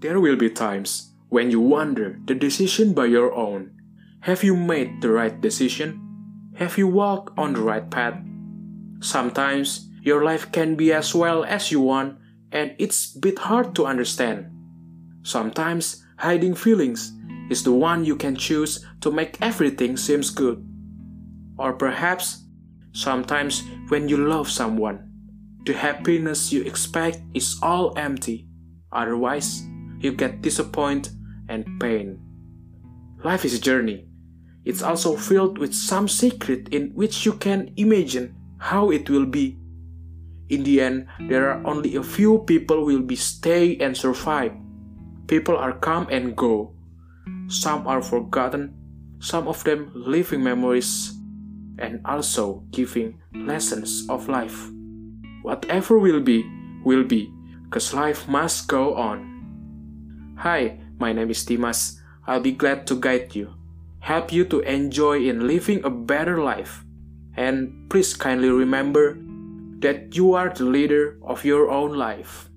There will be times when you wonder the decision by your own. Have you made the right decision? Have you walked on the right path? Sometimes your life can be as well as you want and it's a bit hard to understand. Sometimes hiding feelings is the one you can choose to make everything seems good. Or perhaps sometimes when you love someone, the happiness you expect is all empty. Otherwise, you get disappointed and pain. Life is a journey. It's also filled with some secret in which you can imagine how it will be. In the end, there are only a few people will be stay and survive. People are come and go. Some are forgotten, some of them leaving memories and also giving lessons of life. Whatever will be, will be, cause life must go on. Hi, my name is Dimas. I'll be glad to guide you, help you to enjoy in living a better life. And please kindly remember that you are the leader of your own life.